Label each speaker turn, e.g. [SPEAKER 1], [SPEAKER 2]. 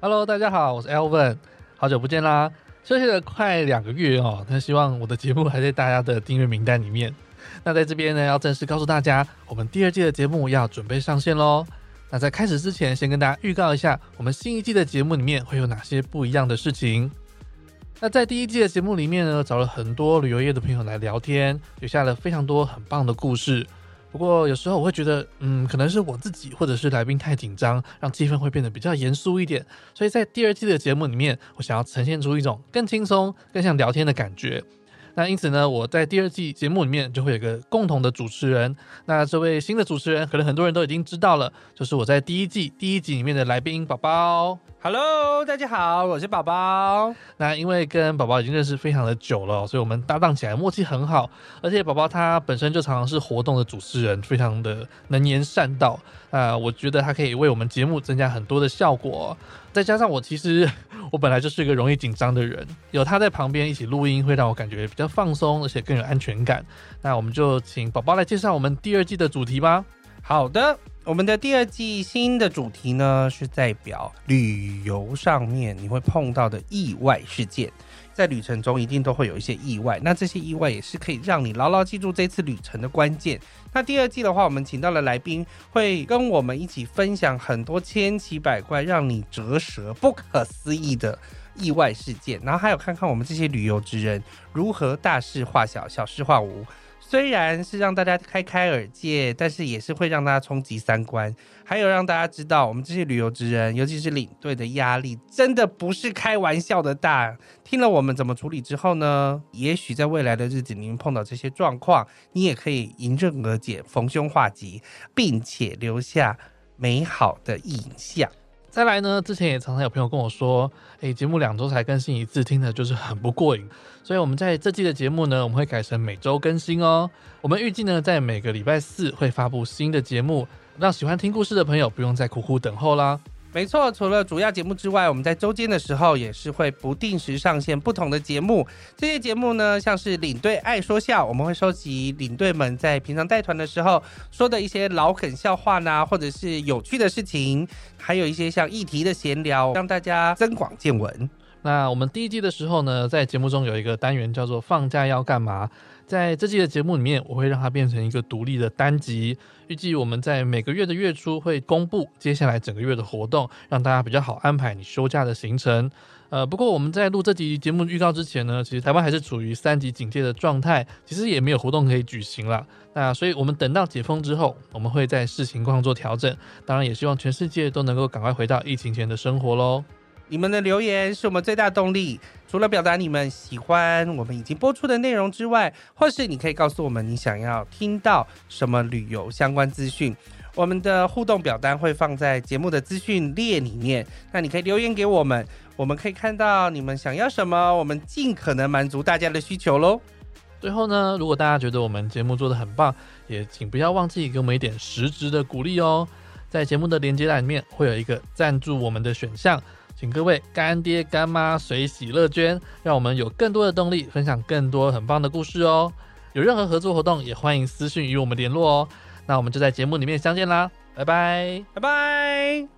[SPEAKER 1] Hello，大家好，我是 Alvin，好久不见啦！休息了快两个月哦，那希望我的节目还在大家的订阅名单里面。那在这边呢，要正式告诉大家，我们第二季的节目要准备上线喽。那在开始之前，先跟大家预告一下，我们新一季的节目里面会有哪些不一样的事情。那在第一季的节目里面呢，找了很多旅游业的朋友来聊天，留下了非常多很棒的故事。不过有时候我会觉得，嗯，可能是我自己或者是来宾太紧张，让气氛会变得比较严肃一点。所以在第二季的节目里面，我想要呈现出一种更轻松、更像聊天的感觉。那因此呢，我在第二季节目里面就会有一个共同的主持人。那这位新的主持人，可能很多人都已经知道了，就是我在第一季第一集里面的来宾宝宝。
[SPEAKER 2] Hello，大家好，我是宝宝。
[SPEAKER 1] 那因为跟宝宝已经认识非常的久了，所以我们搭档起来默契很好。而且宝宝他本身就常常是活动的主持人，非常的能言善道。啊，我觉得他可以为我们节目增加很多的效果。再加上我其实我本来就是一个容易紧张的人，有他在旁边一起录音，会让我感觉比较放松，而且更有安全感。那我们就请宝宝来介绍我们第二季的主题吧。
[SPEAKER 2] 好的。我们的第二季新的主题呢，是代表旅游上面你会碰到的意外事件，在旅程中一定都会有一些意外，那这些意外也是可以让你牢牢记住这次旅程的关键。那第二季的话，我们请到了来宾，会跟我们一起分享很多千奇百怪、让你折舌、不可思议的意外事件，然后还有看看我们这些旅游之人如何大事化小、小事化无。虽然是让大家开开耳界，但是也是会让大家冲击三观，还有让大家知道我们这些旅游职人，尤其是领队的压力，真的不是开玩笑的大。听了我们怎么处理之后呢，也许在未来的日子您碰到这些状况，你也可以迎刃而解，逢凶化吉，并且留下美好的印象。
[SPEAKER 1] 再来呢，之前也常常有朋友跟我说，诶，节目两周才更新一次，听的就是很不过瘾。所以，我们在这季的节目呢，我们会改成每周更新哦。我们预计呢，在每个礼拜四会发布新的节目，让喜欢听故事的朋友不用再苦苦等候啦。
[SPEAKER 2] 没错，除了主要节目之外，我们在周间的时候也是会不定时上线不同的节目。这些节目呢，像是领队爱说笑，我们会收集领队们在平常带团的时候说的一些老梗笑话呐，或者是有趣的事情，还有一些像议题的闲聊，让大家增广见闻。
[SPEAKER 1] 那我们第一季的时候呢，在节目中有一个单元叫做“放假要干嘛”。在这季的节目里面，我会让它变成一个独立的单集。预计我们在每个月的月初会公布接下来整个月的活动，让大家比较好安排你休假的行程。呃，不过我们在录这集节目预告之前呢，其实台湾还是处于三级警戒的状态，其实也没有活动可以举行了。那所以我们等到解封之后，我们会在视情况做调整。当然，也希望全世界都能够赶快回到疫情前的生活喽。
[SPEAKER 2] 你们的留言是我们最大动力。除了表达你们喜欢我们已经播出的内容之外，或是你可以告诉我们你想要听到什么旅游相关资讯。我们的互动表单会放在节目的资讯列里面，那你可以留言给我们，我们可以看到你们想要什么，我们尽可能满足大家的需求喽。
[SPEAKER 1] 最后呢，如果大家觉得我们节目做得很棒，也请不要忘记给我们一点实质的鼓励哦。在节目的连接栏里面会有一个赞助我们的选项。请各位干爹干妈随喜乐捐，让我们有更多的动力分享更多很棒的故事哦。有任何合作活动，也欢迎私信与我们联络哦。那我们就在节目里面相见啦，拜拜，
[SPEAKER 2] 拜拜。